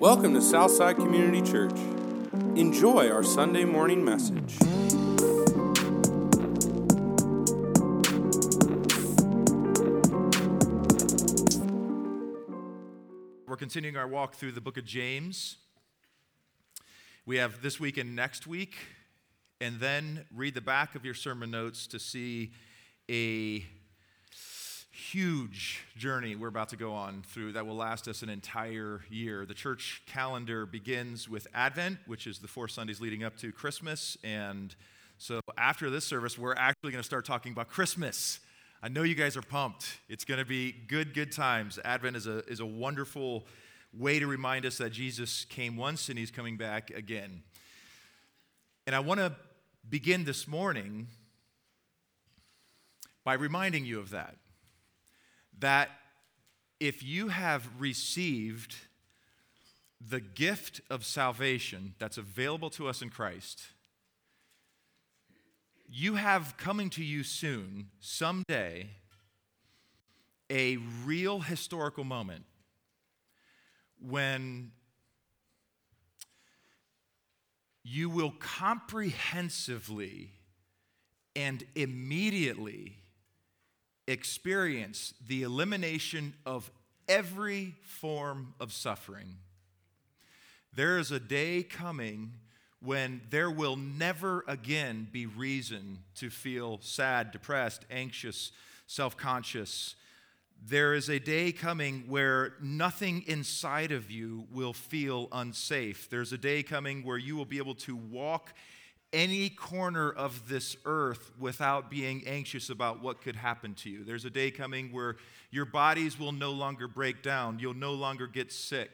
Welcome to Southside Community Church. Enjoy our Sunday morning message. We're continuing our walk through the book of James. We have this week and next week, and then read the back of your sermon notes to see a huge journey we're about to go on through that will last us an entire year. The church calendar begins with Advent, which is the four Sundays leading up to Christmas. And so after this service, we're actually going to start talking about Christmas. I know you guys are pumped. It's going to be good, good times. Advent is a, is a wonderful way to remind us that Jesus came once and he's coming back again. And I want to begin this morning by reminding you of that that if you have received the gift of salvation that's available to us in Christ, you have coming to you soon, someday, a real historical moment when you will comprehensively and immediately experience the elimination of every form of suffering. There is a day coming when there will never again be reason to feel sad, depressed, anxious, self conscious. There is a day coming where nothing inside of you will feel unsafe. There's a day coming where you will be able to walk any corner of this earth without being anxious about what could happen to you. There's a day coming where your bodies will no longer break down, you'll no longer get sick.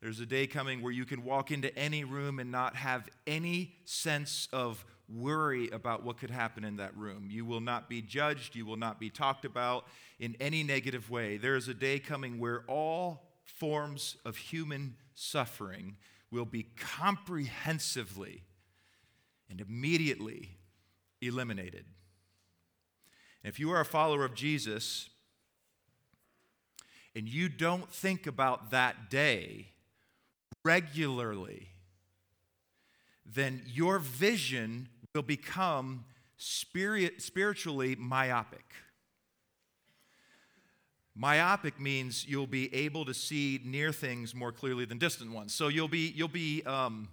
There's a day coming where you can walk into any room and not have any sense of worry about what could happen in that room. You will not be judged, you will not be talked about in any negative way. There is a day coming where all forms of human suffering will be comprehensively and immediately eliminated. And if you are a follower of Jesus and you don't think about that day regularly, then your vision will become spirit, spiritually myopic. Myopic means you'll be able to see near things more clearly than distant ones. So you'll be, you'll be um,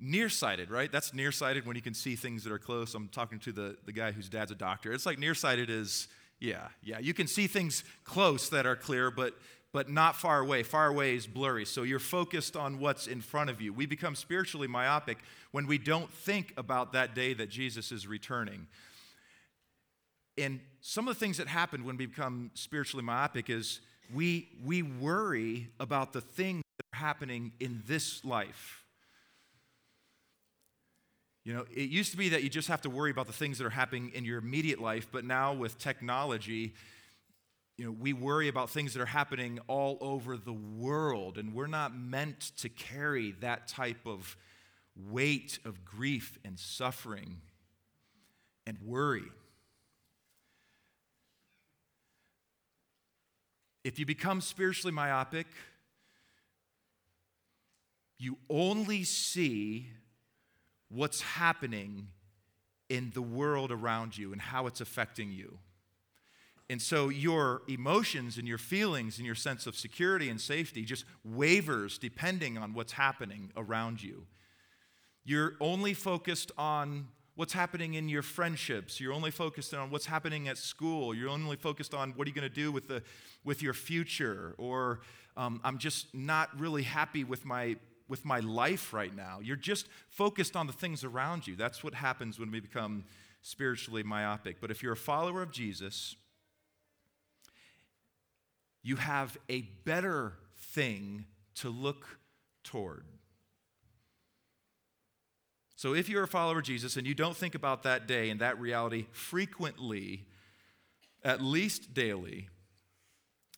nearsighted, right? That's nearsighted when you can see things that are close. I'm talking to the, the guy whose dad's a doctor. It's like nearsighted is, yeah, yeah. You can see things close that are clear, but but not far away. Far away is blurry. So you're focused on what's in front of you. We become spiritually myopic when we don't think about that day that Jesus is returning. And some of the things that happen when we become spiritually myopic is we, we worry about the things that are happening in this life. You know, it used to be that you just have to worry about the things that are happening in your immediate life, but now with technology, you know, we worry about things that are happening all over the world, and we're not meant to carry that type of weight of grief and suffering and worry. If you become spiritually myopic, you only see what's happening in the world around you and how it's affecting you. And so your emotions and your feelings and your sense of security and safety just wavers depending on what's happening around you. You're only focused on what's happening in your friendships. You're only focused on what's happening at school. You're only focused on what are you going to do with, the, with your future. Or um, I'm just not really happy with my with my life right now. You're just focused on the things around you. That's what happens when we become spiritually myopic. But if you're a follower of Jesus, you have a better thing to look toward. So if you're a follower of Jesus and you don't think about that day and that reality frequently, at least daily,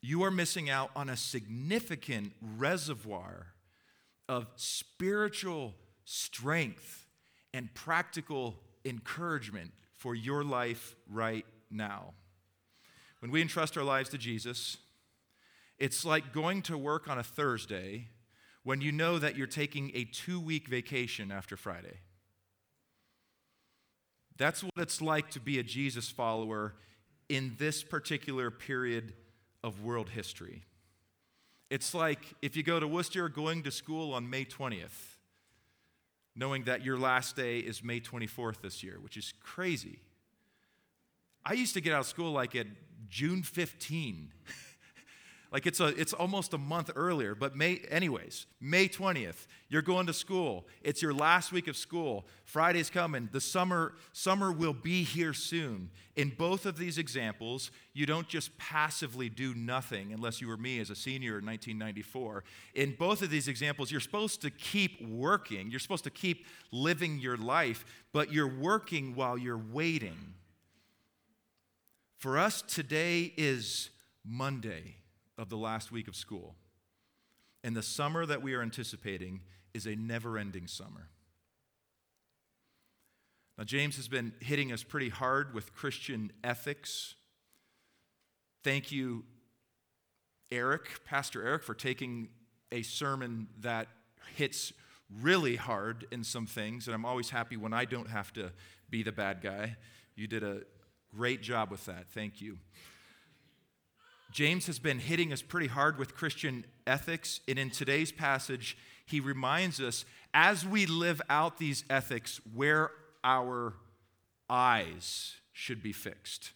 you are missing out on a significant reservoir of spiritual strength and practical encouragement for your life right now. When we entrust our lives to Jesus, it's like going to work on a Thursday when you know that you're taking a two week vacation after Friday. That's what it's like to be a Jesus follower in this particular period of world history. It's like if you go to Worcester going to school on May 20th, knowing that your last day is May 24th this year, which is crazy. I used to get out of school like at June 15. Like it's, a, it's almost a month earlier, but May, anyways, May 20th, you're going to school. It's your last week of school. Friday's coming. The summer, summer will be here soon. In both of these examples, you don't just passively do nothing, unless you were me as a senior in 1994. In both of these examples, you're supposed to keep working. You're supposed to keep living your life, but you're working while you're waiting. For us, today is Monday of the last week of school. And the summer that we are anticipating is a never ending summer. Now, James has been hitting us pretty hard with Christian ethics. Thank you, Eric, Pastor Eric, for taking a sermon that hits really hard in some things. And I'm always happy when I don't have to be the bad guy. You did a great job with that. Thank you. James has been hitting us pretty hard with Christian ethics, and in today's passage, he reminds us as we live out these ethics where our eyes should be fixed.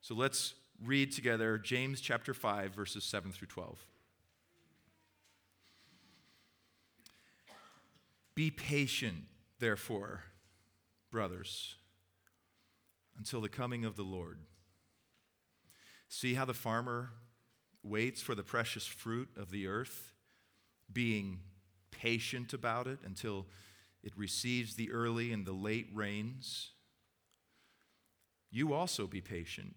So let's read together James chapter 5, verses 7 through 12. Be patient, therefore, brothers, until the coming of the Lord. See how the farmer waits for the precious fruit of the earth, being patient about it until it receives the early and the late rains. You also be patient.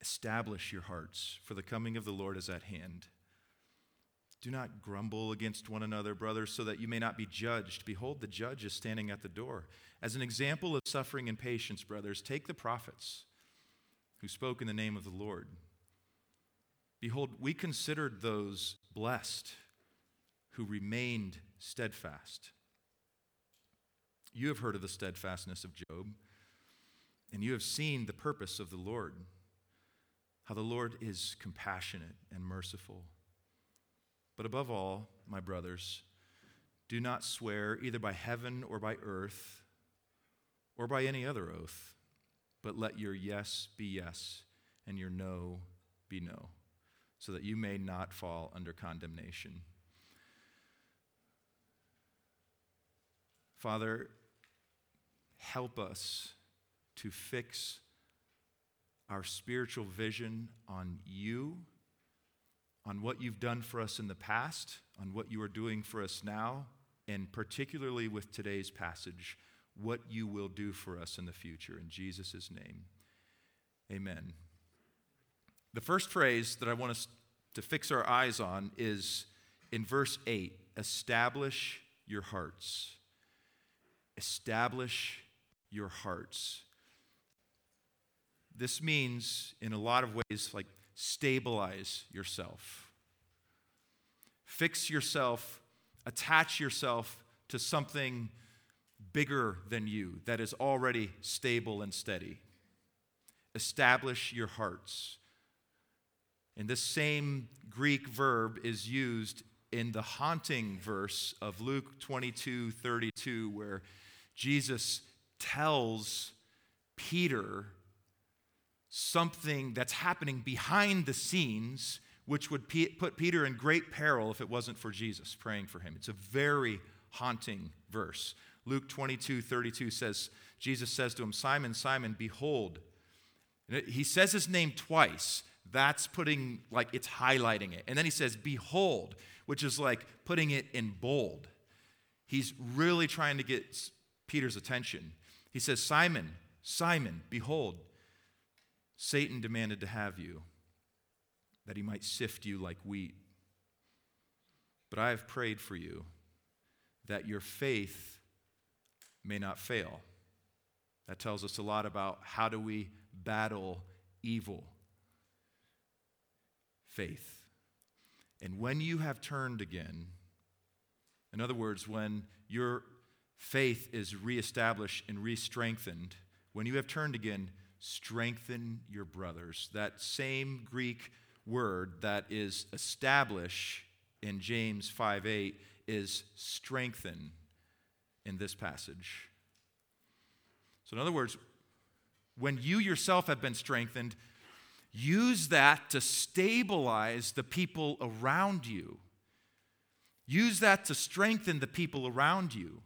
Establish your hearts, for the coming of the Lord is at hand. Do not grumble against one another, brothers, so that you may not be judged. Behold, the judge is standing at the door. As an example of suffering and patience, brothers, take the prophets who spoke in the name of the Lord. Behold, we considered those blessed who remained steadfast. You have heard of the steadfastness of Job, and you have seen the purpose of the Lord, how the Lord is compassionate and merciful. But above all, my brothers, do not swear either by heaven or by earth or by any other oath but let your yes be yes and your no be no, so that you may not fall under condemnation. Father, help us to fix our spiritual vision on you, on what you've done for us in the past, on what you are doing for us now, and particularly with today's passage what you will do for us in the future. In Jesus' name, amen. The first phrase that I want us to fix our eyes on is in verse 8 establish your hearts. Establish your hearts. This means, in a lot of ways, like stabilize yourself. Fix yourself, attach yourself to something bigger than you that is already stable and steady. Establish your hearts. And this same Greek verb is used in the haunting verse of Luke 22 32, where Jesus tells Peter something that's happening behind the scenes, which would put Peter in great peril if it wasn't for Jesus praying for him. It's a very haunting verse. Luke 22 32 says, Jesus says to him, Simon, Simon, behold. He says his name twice. That's putting, like, it's highlighting it. And then he says, Behold, which is like putting it in bold. He's really trying to get Peter's attention. He says, Simon, Simon, behold, Satan demanded to have you, that he might sift you like wheat. But I have prayed for you, that your faith may not fail. That tells us a lot about how do we battle evil. Faith. And when you have turned again In other words, when your faith is reestablished and re strengthened, when you have turned again, strengthen your brothers. That same Greek word that is establish in James 5 8 is strengthen in this passage. So, in other words, when you yourself have been strengthened, use that to stabilize the people around you. Use that to strengthen the people around you.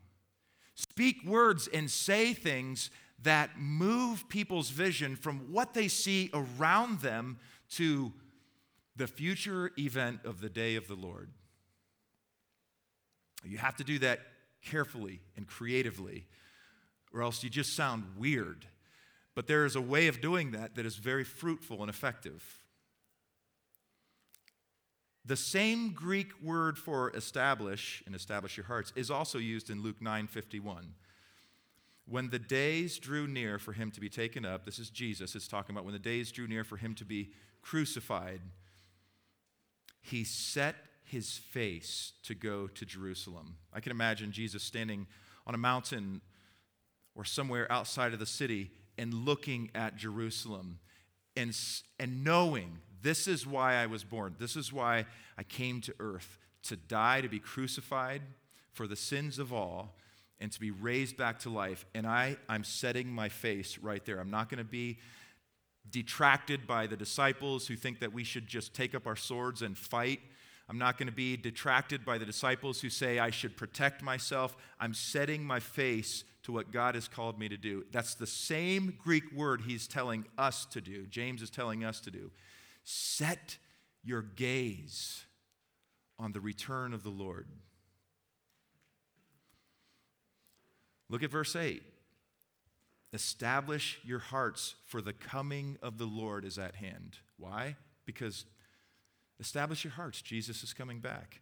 Speak words and say things that move people's vision from what they see around them to the future event of the day of the Lord. You have to do that carefully and creatively, or else you just sound weird. But there is a way of doing that that is very fruitful and effective. The same Greek word for establish and establish your hearts is also used in Luke 9:51. When the days drew near for him to be taken up, this is Jesus, it's talking about when the days drew near for him to be crucified, he set his face to go to Jerusalem. I can imagine Jesus standing on a mountain or somewhere outside of the city and looking at Jerusalem and, and knowing this is why I was born. This is why I came to earth to die, to be crucified for the sins of all, and to be raised back to life. And I, I'm setting my face right there. I'm not going to be detracted by the disciples who think that we should just take up our swords and fight. I'm not going to be detracted by the disciples who say I should protect myself. I'm setting my face to what God has called me to do. That's the same Greek word he's telling us to do. James is telling us to do. Set your gaze on the return of the Lord. Look at verse 8. Establish your hearts, for the coming of the Lord is at hand. Why? Because establish your hearts. Jesus is coming back.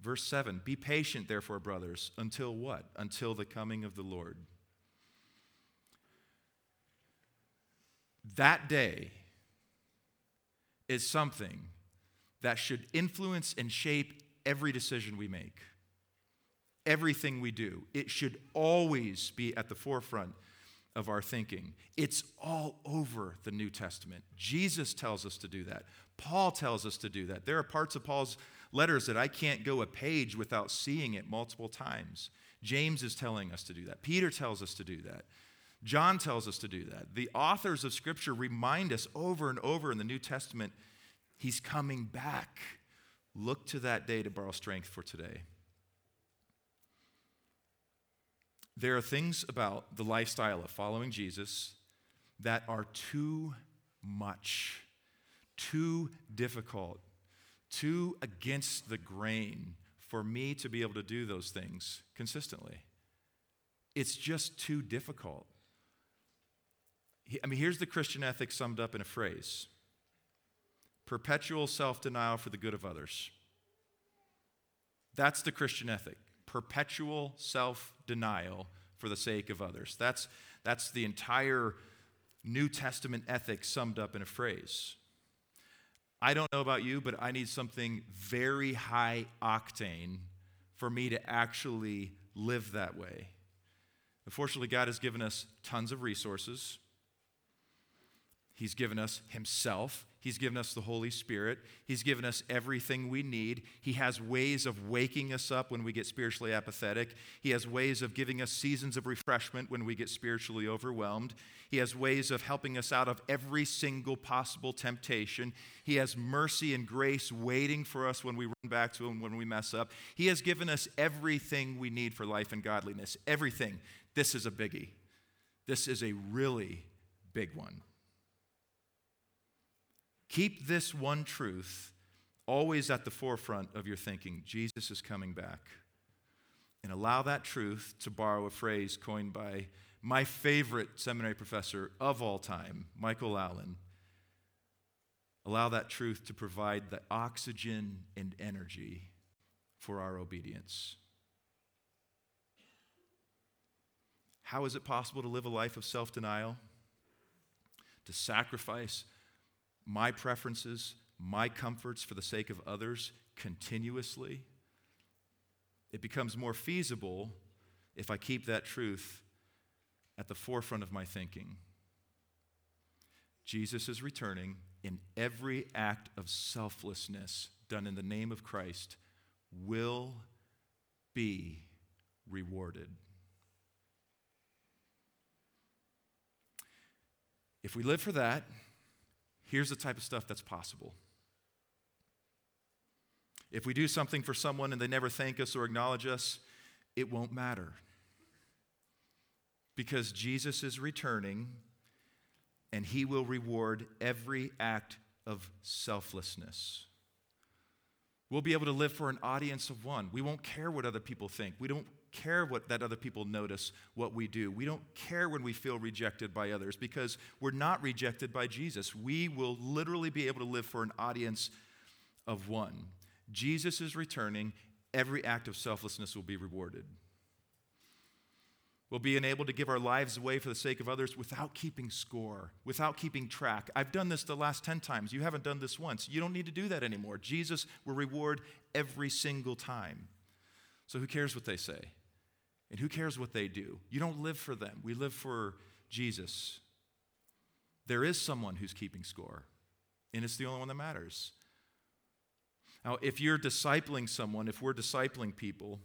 Verse 7 Be patient, therefore, brothers, until what? Until the coming of the Lord. That day is something that should influence and shape every decision we make, everything we do. It should always be at the forefront of our thinking. It's all over the New Testament. Jesus tells us to do that. Paul tells us to do that. There are parts of Paul's letters that I can't go a page without seeing it multiple times. James is telling us to do that. Peter tells us to do that. John tells us to do that. The authors of Scripture remind us over and over in the New Testament, he's coming back. Look to that day to borrow strength for today. There are things about the lifestyle of following Jesus that are too much, too difficult, too against the grain for me to be able to do those things consistently. It's just too difficult. I mean, here's the Christian ethic summed up in a phrase perpetual self denial for the good of others. That's the Christian ethic perpetual self denial for the sake of others. That's, that's the entire New Testament ethic summed up in a phrase. I don't know about you, but I need something very high octane for me to actually live that way. Unfortunately, God has given us tons of resources. He's given us Himself. He's given us the Holy Spirit. He's given us everything we need. He has ways of waking us up when we get spiritually apathetic. He has ways of giving us seasons of refreshment when we get spiritually overwhelmed. He has ways of helping us out of every single possible temptation. He has mercy and grace waiting for us when we run back to Him when we mess up. He has given us everything we need for life and godliness. Everything. This is a biggie. This is a really big one. Keep this one truth always at the forefront of your thinking Jesus is coming back. And allow that truth, to borrow a phrase coined by my favorite seminary professor of all time, Michael Allen. Allow that truth to provide the oxygen and energy for our obedience. How is it possible to live a life of self denial? To sacrifice my preferences, my comforts for the sake of others continuously? it becomes more feasible if I keep that truth at the forefront of my thinking. Jesus is returning, in every act of selflessness done in the name of Christ will be rewarded. If we live for that, here's the type of stuff that's possible. If we do something for someone and they never thank us or acknowledge us, it won't matter. Because Jesus is returning and he will reward every act of selflessness. We'll be able to live for an audience of one. We won't care what other people think. We don't care what that other people notice what we do. We don't care when we feel rejected by others because we're not rejected by Jesus. We will literally be able to live for an audience of one. Jesus is returning, every act of selflessness will be rewarded. We'll be enabled to give our lives away for the sake of others without keeping score, without keeping track. I've done this the last 10 times. You haven't done this once. You don't need to do that anymore. Jesus will reward every single time. So who cares what they say? And who cares what they do? You don't live for them. We live for Jesus. There is someone who's keeping score, and it's the only one that matters. Now, if you're discipling someone, if we're discipling people,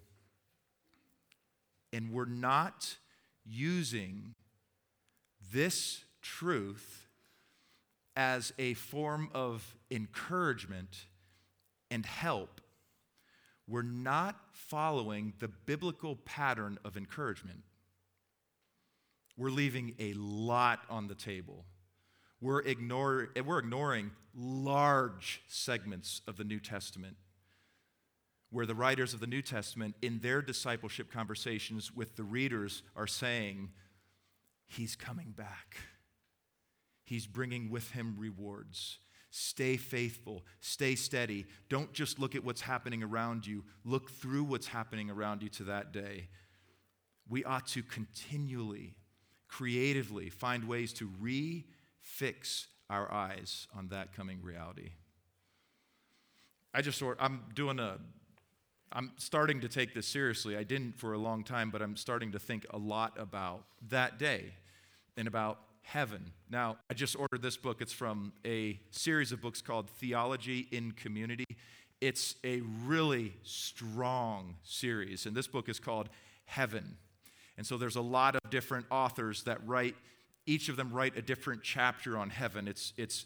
and we're not using this truth as a form of encouragement and help, we're not following the biblical pattern of encouragement. We're leaving a lot on the table we're, ignore, we're ignoring large segments of the New Testament where the writers of the New Testament, in their discipleship conversations with the readers, are saying, He's coming back. He's bringing with him rewards. Stay faithful, stay steady. Don't just look at what's happening around you, look through what's happening around you to that day. We ought to continually, creatively find ways to re fix our eyes on that coming reality. I just sort I'm doing a I'm starting to take this seriously. I didn't for a long time, but I'm starting to think a lot about that day and about heaven. Now, I just ordered this book. It's from a series of books called Theology in Community. It's a really strong series, and this book is called Heaven. And so there's a lot of different authors that write each of them write a different chapter on heaven. It's, it's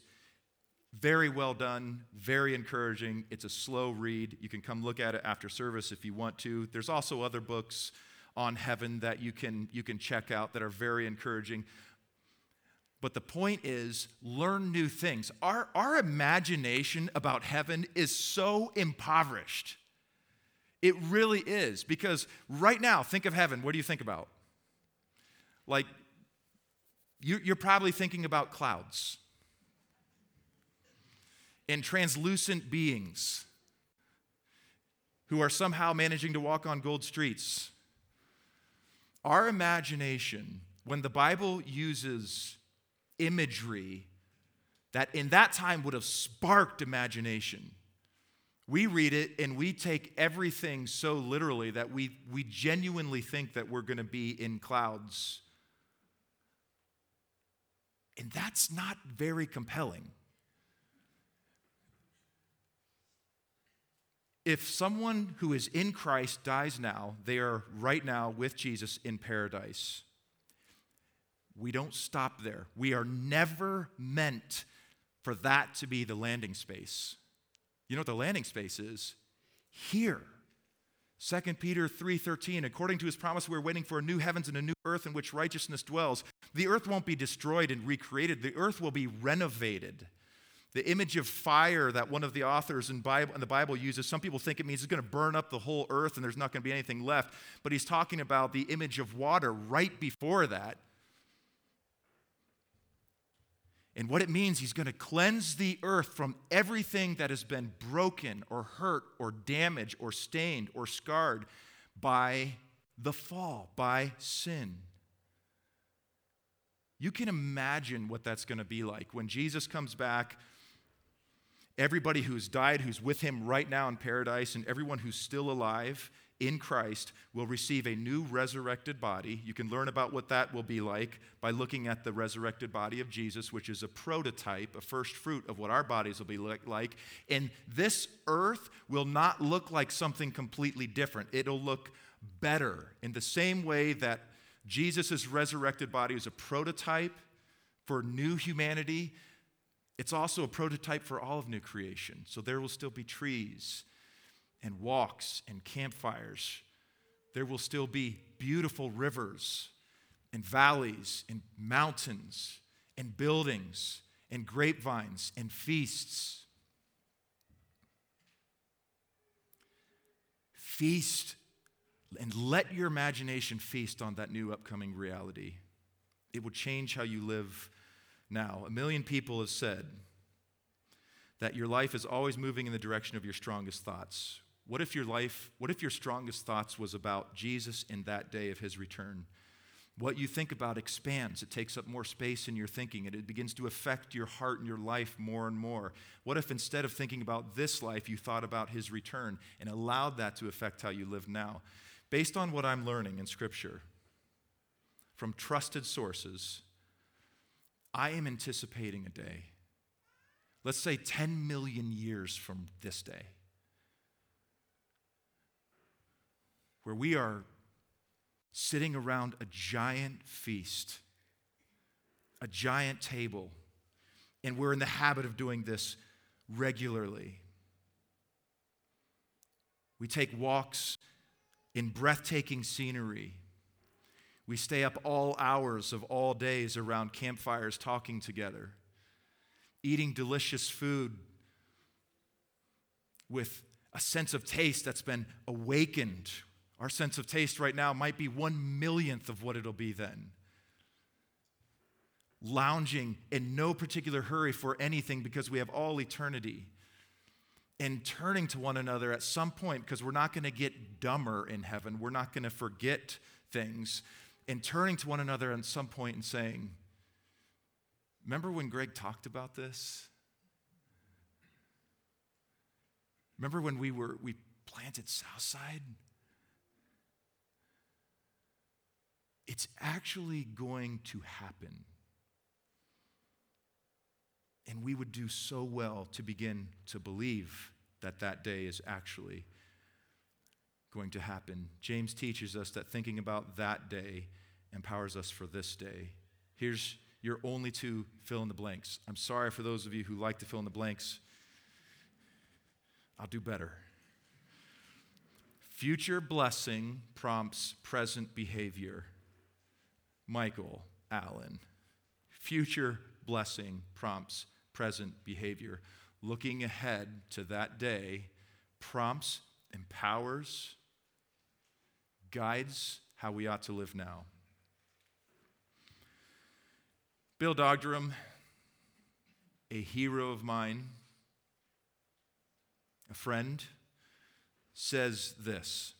very well done, very encouraging. It's a slow read. You can come look at it after service if you want to. There's also other books on heaven that you can, you can check out that are very encouraging. But the point is, learn new things. Our, our imagination about heaven is so impoverished. It really is. Because right now, think of heaven. What do you think about? Like you're probably thinking about clouds and translucent beings who are somehow managing to walk on gold streets. Our imagination, when the Bible uses imagery that in that time would have sparked imagination, we read it and we take everything so literally that we, we genuinely think that we're going to be in clouds and that's not very compelling. If someone who is in Christ dies now, they are right now with Jesus in paradise. We don't stop there. We are never meant for that to be the landing space. You know what the landing space is? Here. 2 Peter 3:13 according to his promise we're waiting for a new heavens and a new earth in which righteousness dwells. The earth won't be destroyed and recreated. The earth will be renovated. The image of fire that one of the authors in, Bible, in the Bible uses, some people think it means it's going to burn up the whole earth and there's not going to be anything left. But he's talking about the image of water right before that And what it means, he's going to cleanse the earth from everything that has been broken or hurt or damaged or stained or scarred by the fall, by sin. You can imagine what that's going to be like when Jesus comes back. Everybody who's died, who's with him right now in paradise, and everyone who's still alive in Christ will receive a new resurrected body. You can learn about what that will be like by looking at the resurrected body of Jesus, which is a prototype, a first fruit of what our bodies will be like. And this earth will not look like something completely different, it'll look better in the same way that Jesus' resurrected body is a prototype for new humanity. It's also a prototype for all of new creation. So there will still be trees and walks and campfires. There will still be beautiful rivers and valleys and mountains and buildings and grapevines and feasts. Feast and let your imagination feast on that new upcoming reality. It will change how you live now. A million people have said that your life is always moving in the direction of your strongest thoughts. What if your life, what if your strongest thoughts was about Jesus in that day of his return? What you think about expands. It takes up more space in your thinking and it begins to affect your heart and your life more and more. What if instead of thinking about this life, you thought about his return and allowed that to affect how you live now? Based on what I'm learning in Scripture from trusted sources, I am anticipating a day, let's say 10 million years from this day, where we are sitting around a giant feast, a giant table, and we're in the habit of doing this regularly. We take walks in breathtaking scenery. We stay up all hours of all days around campfires talking together, eating delicious food with a sense of taste that's been awakened. Our sense of taste right now might be one millionth of what it'll be then. Lounging in no particular hurry for anything because we have all eternity and turning to one another at some point because we're not going to get dumber in heaven. We're not going to forget things. And turning to one another at some point and saying, Remember when Greg talked about this? Remember when we were we planted Southside? It's actually going to happen. And we would do so well to begin to believe that that day is actually going to happen. James teaches us that thinking about that day empowers us for this day. Here's your only two fill in the blanks. I'm sorry for those of you who like to fill in the blanks. I'll do better. Future blessing prompts present behavior. Michael Allen. Future blessing prompts present behavior. Looking ahead to that day prompts, empowers, guides how we ought to live now. Bill Dogdrum, a hero of mine, a friend, says this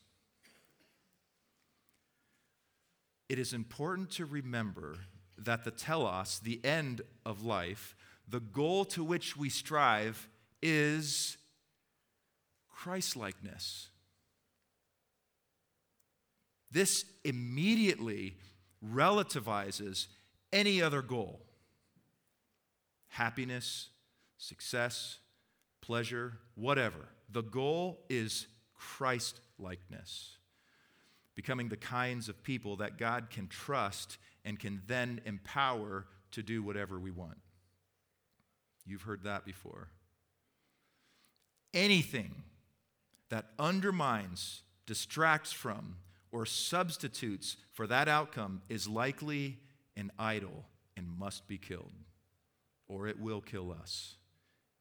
It is important to remember that the telos, the end of life, the goal to which we strive is Christlikeness. This immediately relativizes any other goal happiness, success, pleasure, whatever. The goal is Christ likeness, becoming the kinds of people that God can trust and can then empower to do whatever we want. You've heard that before. Anything that undermines, distracts from, or substitutes for that outcome is likely an idol and must be killed, or it will kill us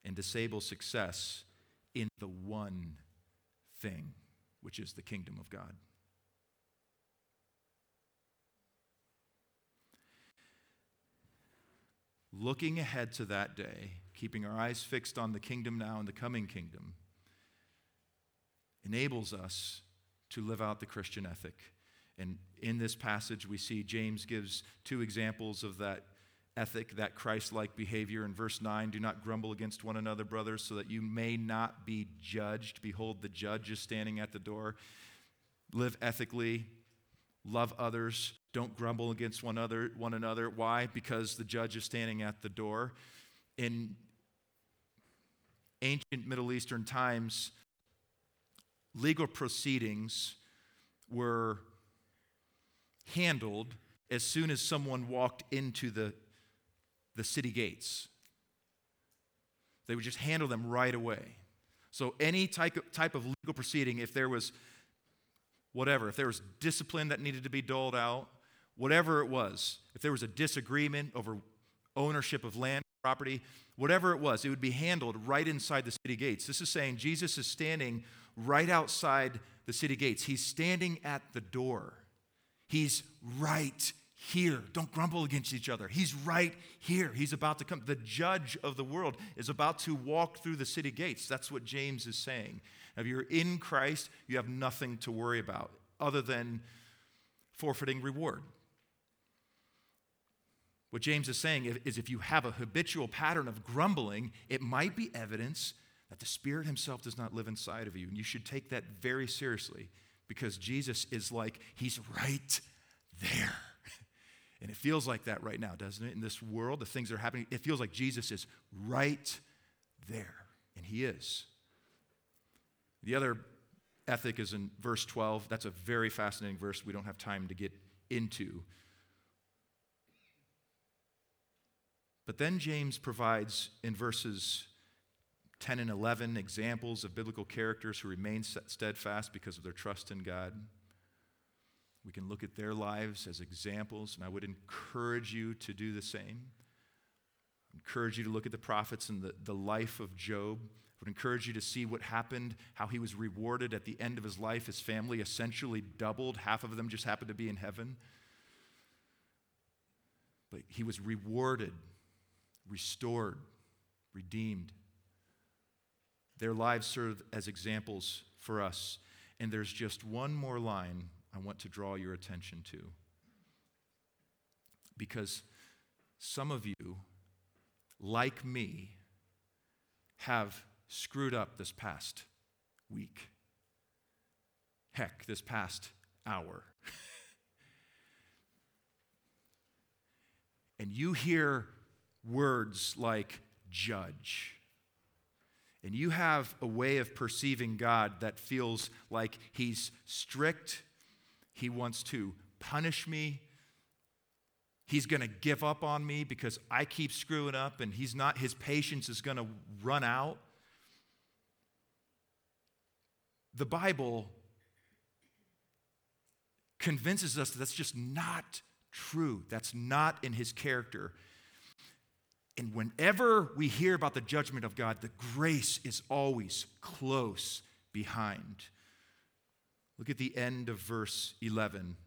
and disable success in the one thing, which is the kingdom of God. Looking ahead to that day, keeping our eyes fixed on the kingdom now and the coming kingdom, enables us to live out the Christian ethic. And in this passage, we see James gives two examples of that ethic, that Christ like behavior. In verse 9, do not grumble against one another, brothers, so that you may not be judged. Behold, the judge is standing at the door. live ethically, love others, don't grumble against one another. One another. Why? Because the judge is standing at the door. In ancient Middle Eastern times, legal proceedings were handled as soon as someone walked into the, the city gates. They would just handle them right away. So, any type of, type of legal proceeding, if there was whatever, if there was discipline that needed to be doled out, whatever it was, if there was a disagreement over ownership of land, property, whatever it was, it would be handled right inside the city gates. This is saying Jesus is standing right outside the city gates. He's standing at the door. He's right here. Don't grumble against each other. He's right here. He's about to come. The judge of the world is about to walk through the city gates. That's what James is saying. If you're in Christ, you have nothing to worry about other than forfeiting reward. What James is saying is if you have a habitual pattern of grumbling, it might be evidence that the Spirit Himself does not live inside of you. And you should take that very seriously because Jesus is like, He's right there. And it feels like that right now, doesn't it? In this world, the things that are happening, it feels like Jesus is right there. And He is. The other ethic is in verse 12. That's a very fascinating verse we don't have time to get into. But then James provides in verses 10 and 11 examples of biblical characters who remain steadfast because of their trust in God. We can look at their lives as examples, and I would encourage you to do the same. I encourage you to look at the prophets and the, the life of Job. I would encourage you to see what happened, how he was rewarded at the end of his life. His family essentially doubled, half of them just happened to be in heaven. But he was rewarded, restored, redeemed. Their lives serve as examples for us. And there's just one more line I want to draw your attention to. Because some of you, like me, have screwed up this past week. Heck, this past hour. and you hear words like judge and you have a way of perceiving God that feels like He's strict, He wants to punish me, He's going to give up on me because I keep screwing up and He's not, His patience is going to run out. The Bible convinces us that that's just not true. That's not in His character. And whenever we hear about the judgment of God, the grace is always close behind. Look at the end of verse 11.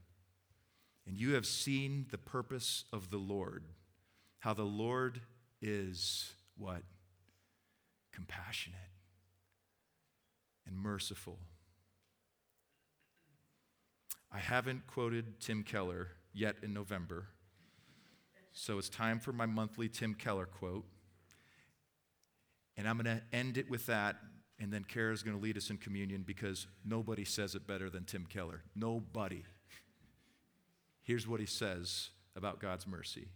And you have seen the purpose of the Lord, how the Lord is what? Compassionate and merciful. I haven't quoted Tim Keller yet in November. So it's time for my monthly Tim Keller quote. And I'm going to end it with that. And then Kara's going to lead us in communion because nobody says it better than Tim Keller. Nobody. Here's what he says about God's mercy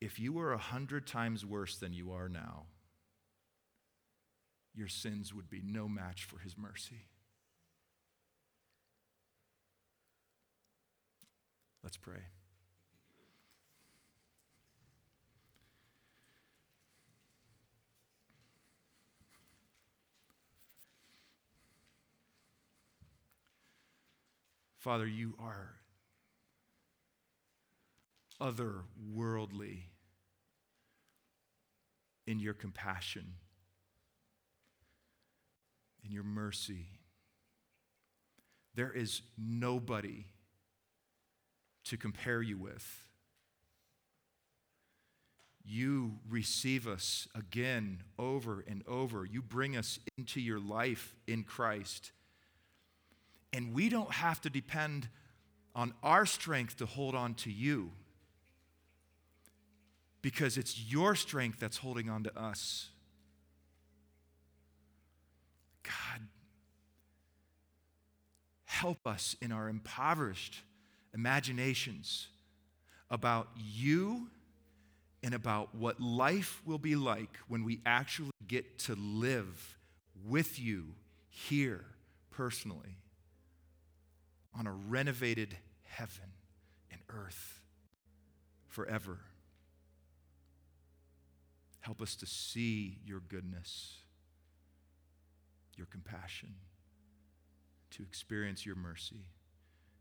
If you were a hundred times worse than you are now, your sins would be no match for his mercy. Let's pray. Father, you are otherworldly in your compassion, in your mercy. There is nobody to compare you with. You receive us again over and over. You bring us into your life in Christ. And we don't have to depend on our strength to hold on to you because it's your strength that's holding on to us. God, help us in our impoverished imaginations about you and about what life will be like when we actually get to live with you here personally on a renovated heaven and earth forever. Help us to see your goodness, your compassion, to experience your mercy.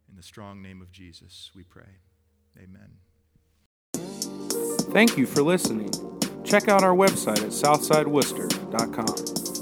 In the strong name of Jesus, we pray. Amen. Thank you for listening. Check out our website at southsideworcester.com.